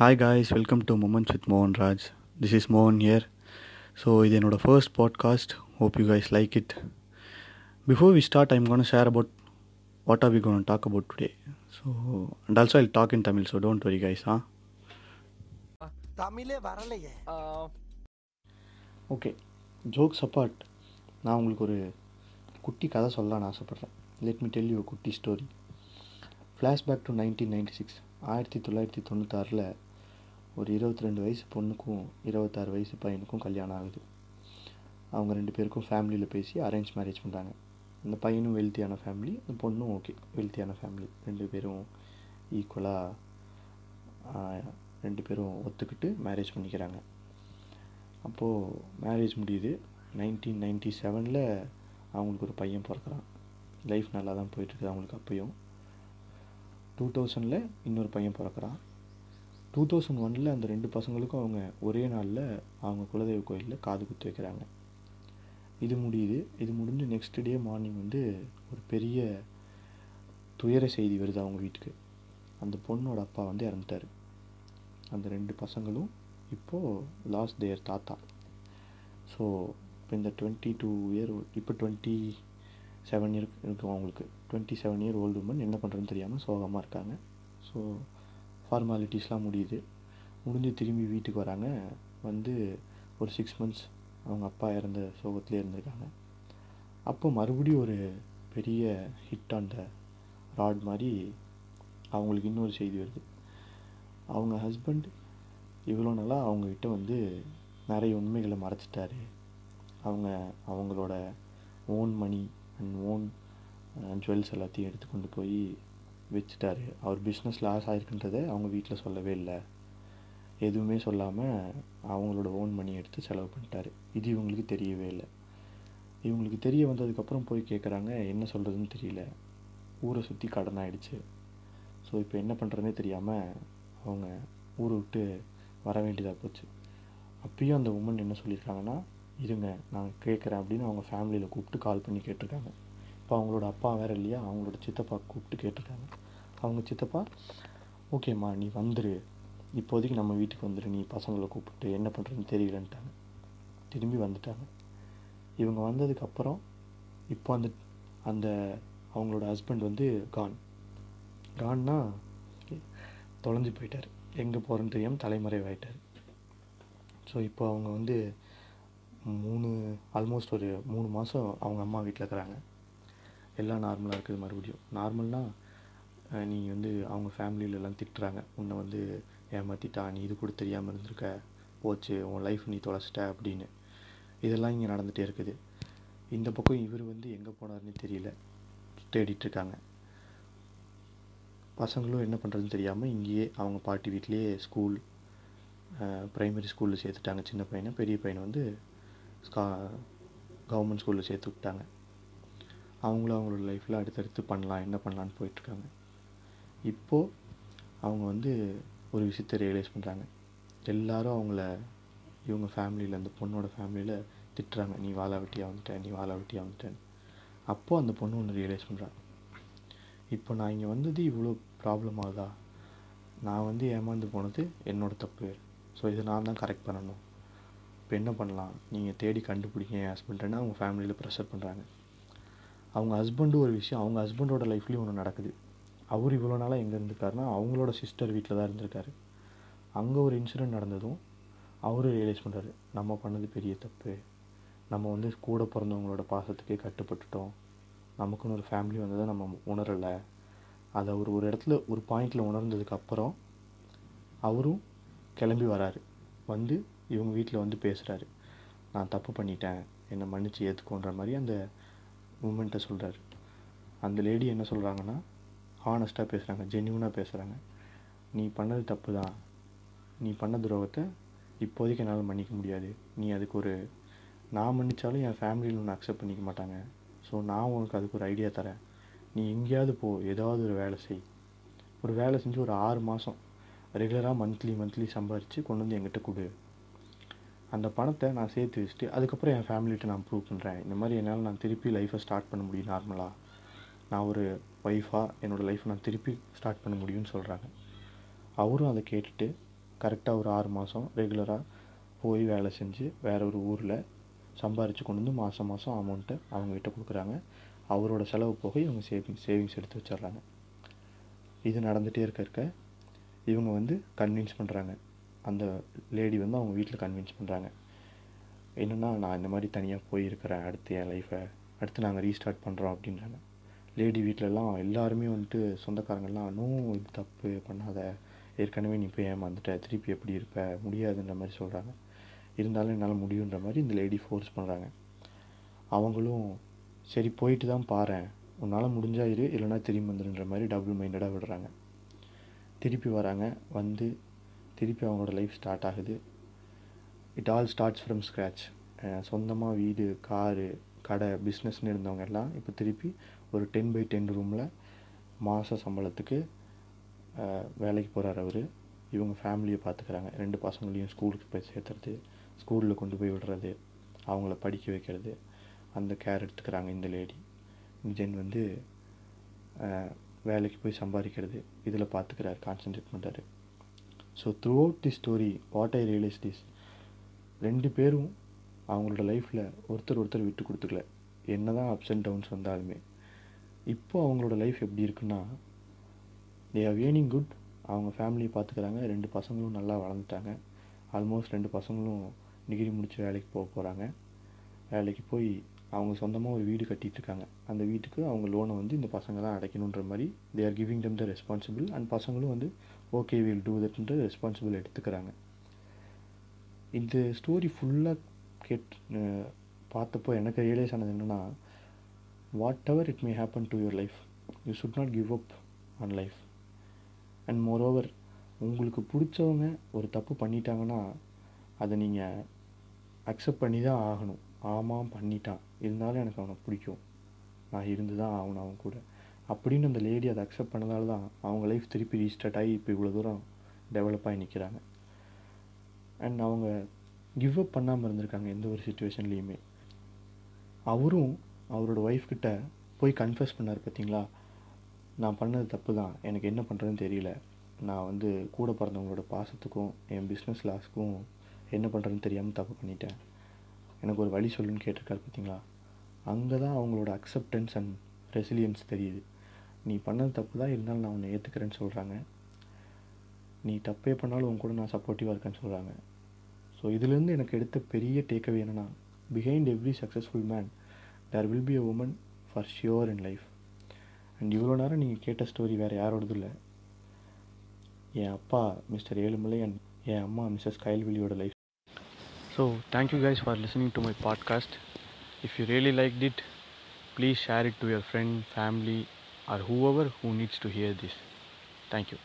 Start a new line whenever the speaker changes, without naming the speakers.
Hi guys welcome to moments with மோகன் Raj this is மோகன் here so இது என்னோடய first podcast hope you guys like it before we start I'm gonna share about what are we gonna talk about today so and also I talk in Tamil so don't worry guys ஆ
தமிழே வரலையே.
Okay jokes apart நான் உங்களுக்கு ஒரு குட்டி கதை சொல்லலாம்னு ஆசைப்பட்றேன். Let me tell you குட்டி story flashback to nineteen ninety six ஆயிரத்தி தொள்ளாயிரத்தி தொண்ணூத்தாறில் ஒரு இருபத்தி ரெண்டு வயசு பொண்ணுக்கும் இருபத்தாறு வயசு பையனுக்கும் கல்யாணம் ஆகுது. அவங்க ரெண்டு பேருக்கும் ஃபேமிலியில் பேசி அரேஞ்ச் மேரேஜ் பண்ணுறாங்க அந்த பையனும் வெல்த்தியான ஃபேமிலி அந்த பொண்ணும் ஓகே வெல்த்தியான ஃபேமிலி ரெண்டு பேரும் ஈக்குவலாக ரெண்டு பேரும் ஒத்துக்கிட்டு மேரேஜ் பண்ணிக்கிறாங்க. அப்போது மேரேஜ் முடியுது. நைன்டீன் நைன்டி செவனில் அவங்களுக்கு ஒரு பையன் பிறக்கிறான். லைஃப் நல்லா தான் போயிட்டுருக்குது அவங்களுக்கு அப்பையும். டூ தௌசண்டில் இன்னொரு பையன் பிறக்கிறான். டூ தௌசண்ட் ஒனில் அந்த ரெண்டு பசங்களுக்கும் அவங்க ஒரே நாளில் அவங்க குலதெய்வ கோயிலில் காது குத்து வைக்கிறாங்க. இது முடியுது. இது முடிஞ்சு நெக்ஸ்ட் டே மார்னிங் வந்து ஒரு பெரிய துயர செய்தி வருது அவங்க வீட்டுக்கு. அந்த பொண்ணோட அப்பா வந்து இறந்துட்டார். அந்த ரெண்டு பசங்களும் இப்போது லாஸ்ட் தேர் தாத்தா. ஸோ இப்போ இந்த டுவெண்ட்டி டூ இயர் இப்போ டுவெண்ட்டி செவன் இயர் இருக்கும் அவங்களுக்கு. Twenty seven year old woman என்ன பண்ணுறதுன்னு தெரியாமல் சோகமாக இருக்காங்க. ஸோ ஃபார்மாலிட்டிஸ்லாம் முடியுது. முடிஞ்சு திரும்பி வீட்டுக்கு வராங்க. வந்து ஒரு சிக்ஸ் மந்த்ஸ் அவங்க அப்பா இறந்த சோகத்துலேயே இருந்திருக்காங்க. அப்போ மறுபடியும் ஒரு பெரிய ஹிட் ஆன் த ராட் மாதிரி அவங்களுக்கு இன்னொரு செய்தி வருது. அவங்க ஹஸ்பண்ட் இவ்வளோ நாளாக அவங்கக்கிட்ட வந்து நிறைய உண்மைகளை மறைச்சிட்டாரு. அவங்க அவங்களோட own money and own jewels எல்லாத்தையும் எடுத்து கொண்டு போய் வச்சுட்டாரு அவர் பிஸ்னஸ் லாஸ் ஆகிருக்குன்றதை அவங்க வீட்டில் சொல்லவே இல்லை. எதுவுமே சொல்லாமல் அவங்களோட ஓன் மணி எடுத்து செலவு பண்ணிட்டாரு. இது இவங்களுக்கு தெரியவே இல்லை. இவங்களுக்கு தெரிய வந்ததுக்கப்புறம் போய் கேட்குறாங்க என்ன சொல்கிறதுன்னு தெரியல. ஊரை சுற்றி கடன் ஆகிடுச்சு ஸோ இப்போ என்ன பண்ணுறதுனே தெரியாமல் அவங்க ஊரை விட்டு வர வேண்டியதாக போச்சு. அப்பயும் அந்த உமன் என்ன சொல்லியிருக்காங்கன்னா இருங்க நான் கேட்குறேன் அப்படின்னு அவங்க ஃபேமிலியில் கூப்பிட்டு கால் பண்ணி கேட்டிருக்காங்க. இப்போ அவங்களோட அப்பா வேறு இல்லையா? அவங்களோட சித்தப்பா கூப்பிட்டு கேட்டிருக்காங்க. அவங்க சித்தப்பா ஓகேம்மா நீ வந்துரு. இப்போதைக்கு நம்ம வீட்டுக்கு வந்துரு. நீ பசங்களை கூப்பிட்டு என்ன பண்ணுறதுன்னு தெரியலன்ட்டாங்க. திரும்பி வந்துட்டாங்க. இவங்க வந்ததுக்கப்புறம் இப்போ அந்த அந்த அவங்களோட ஹஸ்பண்ட் வந்து கான் கான்னா தொலைஞ்சு போயிட்டார். எங்கே போகிறேன்னு தெரியாமல் தலைமறைவாயிட்டார். ஸோ இப்போ அவங்க வந்து மூணு ஆல்மோஸ்ட் ஒரு மூணு மாதம் அவங்க அம்மா வீட்டில் இருக்கிறாங்க. எல்லாம் நார்மலாக இருக்குது மறுபடியும். நார்மல்னால் நீ வந்து அவங்க ஃபேமிலியிலலாம் திட்டுறாங்க. உன்னை வந்து ஏமாற்றிட்டா நீ இது கூட தெரியாமல் இருந்திருக்க. போச்சு உன் லைஃப் நீ தொலைச்சிட்ட அப்படின்னு. இதெல்லாம் இங்கே நடந்துகிட்டே இருக்குது. இந்த பக்கம் இவர் வந்து எங்கே போனார்னு தெரியல. தேடிட்டுருக்காங்க. பசங்களும் என்ன பண்ணுறதுன்னு தெரியாமல் இங்கேயே அவங்க பாட்டி வீட்லேயே ஸ்கூல் ப்ரைமரி ஸ்கூலில் சேர்த்துட்டாங்க. சின்ன பையனை பெரிய பையனை வந்து ஸ்கா கவர்மெண்ட் ஸ்கூலில் சேர்த்து விட்டாங்க. அவங்களும் அவங்களோட லைஃப்பில் அடுத்தடுத்து பண்ணலாம் என்ன பண்ணலான்னு போயிட்டுருக்காங்க. இப்போது அவங்க வந்து ஒரு விஷயத்த ரியலைஸ் பண்ணுறாங்க எல்லாரும் அவங்கள இவங்க ஃபேமிலியில் அந்த பொண்ணோட ஃபேமிலியில் திட்டுறாங்க. நீ வாழா வெட்டியாக வந்துட்ட? நீ வாழா வெட்டியாக வந்துட்டேன்னு. அப்போது அந்த பொண்ணு ஒன்று ரியலைஸ் பண்ணுறாங்க இப்போ நான் இங்கே வந்தது இவ்வளோ ப்ராப்ளம் ஆகுதா நான் வந்து ஏமாந்து போனது என்னோடய தப்பு ஸோ இதை நான் தான் கரெக்ட் பண்ணணும். இப்போ என்ன பண்ணலாம்? நீங்கள் தேடி கண்டுபிடிங்க என் ஹஸ்பண்ட்னா அவங்க ஃபேமிலியில் ப்ரெஷர் பண்ணுறாங்க அவங்க ஹஸ்பண்டு ஒரு விஷயம் அவங்க ஹஸ்பண்டோட லைஃப்லேயும் ஒன்று நடக்குது. அவர் இவ்வளோ நாளாக எங்கே இருந்திருக்காருன்னா அவங்களோட சிஸ்டர் வீட்டில் தான் இருந்திருக்காரு. அங்கே ஒரு இன்சிடெண்ட் நடந்ததும் அவரும் ரியலைஸ் பண்ணுறாரு நம்ம பண்ணது பெரிய தப்பு. நம்ம வந்து கூட பிறந்தவங்களோட பாசத்துக்கே கட்டுப்பட்டுட்டோம். நமக்குன்னு ஒரு ஃபேமிலி வந்ததை நம்ம உணரலை. அதை அவர் ஒரு இடத்துல ஒரு பாயிண்டில் உணர்ந்ததுக்கப்புறம் அவரும் கிளம்பி வராரு. வந்து இவங்க வீட்டில் வந்து பேசுகிறாரு நான் தப்பு பண்ணிட்டேன். என்னை மன்னிச்சு ஏற்றுக்கோன்ற மாதிரி அந்த மூமெண்ட்டை சொல்கிறாரு அந்த லேடி என்ன சொல்கிறாங்கன்னா ஹானஸ்ட்டாக பேசுகிறாங்க ஜென்யூனாக பேசுகிறாங்க நீ பண்ணது தப்பு தான் நீ பண்ண துரோகத்தை இப்போதைக்கு என்னால் மன்னிக்க முடியாது. நீ அதுக்கு ஒரு நான் மன்னித்தாலும் என் ஃபேமிலியில் ஒன்று அக்செப்ட் பண்ணிக்க மாட்டாங்க. ஸோ நான் உனக்கு அதுக்கு ஒரு ஐடியா தரேன். நீ எங்கேயாவது போ ஏதாவது ஒரு வேலை செய். ஒரு வேலை செஞ்சு ஒரு ஆறு மாதம் ரெகுலராக மந்த்லி மந்த்லி சம்பாரித்து கொண்டு வந்து என்கிட்ட கொடு. அந்த பணத்தை நான் சேர்த்து வச்சுட்டு அதுக்கப்புறம் என் ஃபேமிலிகிட்ட நான் ப்ரூவ் பண்ணுறேன் இந்த மாதிரி என்னால் நான் திருப்பி லைஃப்பை ஸ்டார்ட் பண்ண முடியும் நார்மலாக நான் ஒரு ஒய்ஃபாக என்னோடய லைஃப்பை நான் திருப்பி ஸ்டார்ட் பண்ண முடியும்னு சொல்கிறாங்க அவரும் அதை கேட்டுட்டு கரெக்டாக ஒரு ஆறு மாதம் ரெகுலராக போய் வேலை செஞ்சு வேறு ஒரு ஊரில் சம்பாரித்து கொண்டு வந்து மாதம் மாதம் அமௌண்ட்டை அவங்ககிட்ட கொடுக்குறாங்க. அவரோட செலவு போக இவங்க சேவிங் சேவிங்ஸ் எடுத்து வச்சிடுறாங்க. இது நடந்துகிட்டே இருக்க இருக்க இவங்க வந்து கன்வின்ஸ் பண்ணுறாங்க அந்த லேடி வந்து அவங்க வீட்டில் கன்வின்ஸ் பண்ணுறாங்க என்னென்னா நான் இந்த மாதிரி தனியாக போயிருக்கிறேன் அடுத்து என் லைஃப்பை அடுத்து நாங்கள் ரீஸ்டார்ட் பண்ணுறோம் அப்படின்றாங்க. லேடி வீட்டிலலாம் எல்லாருமே வந்துட்டு சொந்தக்காரங்கெல்லாம் நோ இது தப்பு பண்ணாத. ஏற்கனவே நீ போய் ஏமாந்துட்ட. திருப்பி எப்படி இருப்ப? முடியாதுன்ற மாதிரி சொல்கிறாங்க இருந்தாலும் என்னால் முடியுன்ற மாதிரி இந்த லேடி ஃபோர்ஸ் பண்ணுறாங்க அவங்களும் சரி போயிட்டு தான் பாரு உன்னால் முடிஞ்சா இரு இல்லைனா திரும்பி வந்துடுன்ற மாதிரி டபுள் மைண்டடாக விடுறாங்க. திருப்பி வராங்க. வந்து திருப்பி அவங்களோட லைஃப் ஸ்டார்ட் ஆகுது. It all starts from scratch சொந்தமாக வீடு காரு கடை பிஸ்னஸ்னு இருந்தவங்க எல்லாம் இப்போ திருப்பி ஒரு டென் பை டென் ரூமில் மாத சம்பளத்துக்கு வேலைக்கு போகிறார் அவர். இவங்க ஃபேமிலியை பார்த்துக்கிறாங்க ரெண்டு பசங்களையும் ஸ்கூலுக்கு போய் சேர்த்துறது ஸ்கூலில் கொண்டு போய் விடுறது அவங்கள படிக்க வைக்கிறது. அந்த கேர் எடுத்துக்கிறாங்க இந்த லேடி ஜென் வந்து வேலைக்கு போய் சம்பாதிக்கிறது. இதில் பார்த்துக்கிறாரு கான்சன்ட்ரேட் பண்ணுறாரு so throughout the story what I realise this ரெண்டு பேரும் அவங்களோட லைஃப்பில் ஒருத்தர் ஒருத்தர் விட்டு கொடுத்துக்கல. என்ன தான் அப்ஸ் அண்ட் டவுன்ஸ் வந்தாலுமே. இப்போ அவங்களோட லைஃப் எப்படி இருக்குன்னா தே ஆர் ஏர்னிங் குட் அவங்க ஃபேமிலியை பார்த்துக்கிறாங்க ரெண்டு பசங்களும் நல்லா வளர்ந்துட்டாங்க. ஆல்மோஸ்ட் ரெண்டு பசங்களும் டிகிரி முடித்து வேலைக்கு போக போகிறாங்க வேலைக்கு போய் அவங்க சொந்தமாக ஒரு வீடு கட்டிகிட்ருக்காங்க இருக்காங்க அந்த வீட்டுக்கு அவங்க லோனை வந்து இந்த பசங்க தான் அடைக்கணுன்ற மாதிரி தே ஆர் கிவிங் டம் த ரெஸ்பான்சிபிள் அண்ட் பசங்களும் வந்து ஓகே வில் டூ தட்ன்ற ரெஸ்பான்சிபிள் எடுத்துக்கிறாங்க. இந்த ஸ்டோரி ஃபுல்லாக கேட் பார்த்தப்போ எனக்கு ரியலைஸ் ஆனது என்னென்னா whatever it may happen to your life you should not give up on life and moreover உங்களுக்கு பிடிச்சவங்க ஒரு தப்பு பண்ணிட்டாங்கன்னா அதை நீங்கள் அக்செப்ட் பண்ணி தான் ஆகணும். ஆமாம் பண்ணிட்டான். இருந்தாலும் எனக்கு அவனை பிடிக்கும். நான் இருந்து தான் ஆகணும் அவன் கூட. அப்படின்னு அந்த லேடி அதை அக்செப்ட் பண்ணதால தான் அவங்க லைஃப் திருப்பி ரீஸ்டார்ட் ஆகி இப்போ இவ்வளோ தூரம் டெவலப் ஆகி நிற்கிறாங்க அண்ட் அவங்க கிவ் அப் பண்ணாமல் இருந்திருக்காங்க எந்த ஒரு சுச்சுவேஷன்லேயுமே அவரும் அவரோட ஒய்ஃப்கிட்ட போய் கன்ஃபஸ் பண்ணார் பார்த்தீங்களா நான் பண்ணது தப்பு தான் எனக்கு என்ன பண்ணுறதுன்னு தெரியல. நான் வந்து கூட பிறந்தவங்களோட பாசத்துக்கும் என் பிஸ்னஸ் லாஸ்க்கும் என்ன பண்ணுறதுன்னு தெரியாமல் தப்பு பண்ணிட்டேன். எனக்கு ஒரு வழி சொல்லுன்னு கேட்டிருக்காரு பார்த்தீங்களா? அங்கே தான் அவங்களோட அக்செப்டன்ஸ் அண்ட் ரெசிலியன்ஸ் தெரியுது. நீ பண்ணது தப்பு தான் இருந்தாலும் நான் உன்னை ஏற்றுக்கிறேன்னு சொல்கிறாங்க நீ தப்பே பண்ணாலும் உன் கூட நான் சப்போர்ட்டிவாக இருக்கேன்னு சொல்கிறாங்க ஸோ இதுலேருந்து எனக்கு எடுத்த பெரிய டேக்அவே என்னென்னா behind every successful man there will be a woman for sure in life and இவ்வளோ நேரம் நீங்கள் கேட்ட ஸ்டோரி வேறு யாரோடது இல்லை. என் அப்பா மிஸ்டர் ஏழுமலை அண்ட் என் அம்மா Mrs கைல்வெளியோட life So, thank you guys for listening to my podcast. If you really liked it, please share it to your friend, family, or whoever who needs to hear this. Thank you.